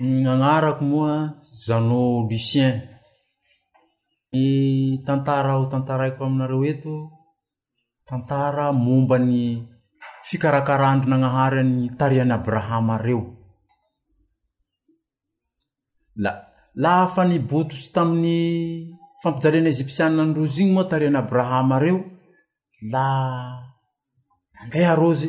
Ny agnarako moa Jeannot Lucien. Ny tantara ho tantaraiko aminareo eto, tantara momba ny fikarakaran-dRagnahary an'i tarihan'i Abrahama reo. La laha fa nibotosy tamin'ny fampijaliana Egyptiana an-drozy igny moa tarihan'i Abrahama reo, la nandeha rozy,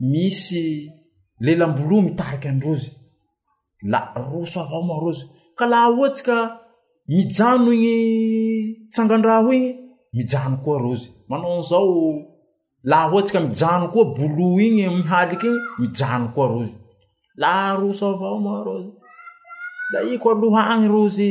misy lelam-boloa mitarika an-drozy la roso avao ma rozy ka laha ohatsy ka mijano igny tsangan-draho igny mijano koa rozy manao an'izao laha ohatsy ka mijano koa boloa igny mihaliky igny mijano koa rozy laha roso avao ma rozy la iko aloha agny rozy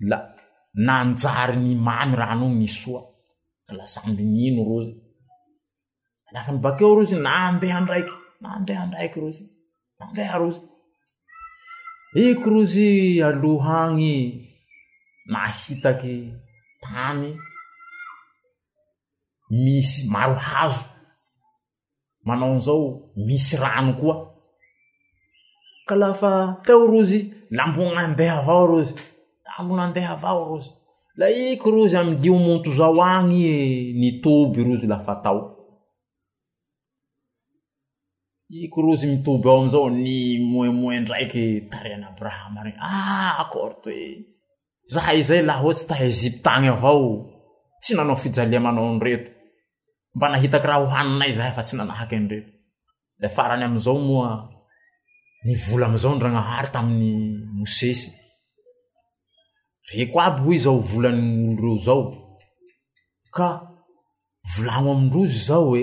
La nanjary ny mamy raha anao ny soa. La samby nino Rozy. Lafany bakeo Rozy nandeha ndraiky, nandeha ndraiky Rozy, nandeha Rozy. Iko Rozy aloha agny nahitaky tany misy maro hazo. manao an'izao misy rano koa ka lafa teo rozy la mbo nandeha avao rozy la mbo nandeha avao rozy la iko rozy amy lio monto zao agny e nitoby rozy lafa tao iko rozy mitoby ao am'izao nimoemoe ndraiky tarehan'abrahama regny ah akôry toy Zahay izay lahotsy ta Egypta agny avao tsy nanao fijalia manao an'ireto. Mba nahitaky raha hohaninay zahay fa tsy nanahaka an'ireto. Le farany amizao moa nivola amizao Andragnahary tamini Mosesy. Reko aby hoy zao volany olo reo zao ka volagno amindrozy zao hoe.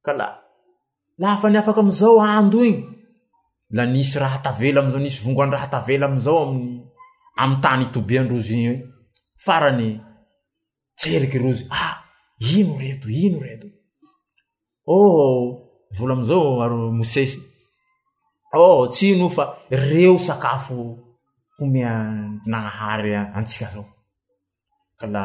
Ka la, la fa ny afaka amin'izao ando igny, la nisy raha tavela amin'izao, nisy vongan-draha tavela amin'izao amin'ny, amin'ny tany itobian-drozy igny hoe, farany tseriky rozy, ah! ino reto, ino reto? Oh, vola amin'izao ary Mosesy, oh, tsy ino io fa reo sakafo homean'Nagnahary antsika zao. Ka la,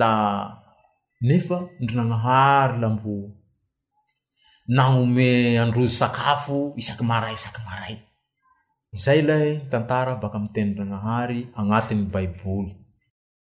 la nefa ndry nagnahary la mbo nagnome androzy sakafo isaky maray isaky maray zay lay tantara baka am tenin-dragnahary agnatiny baiboly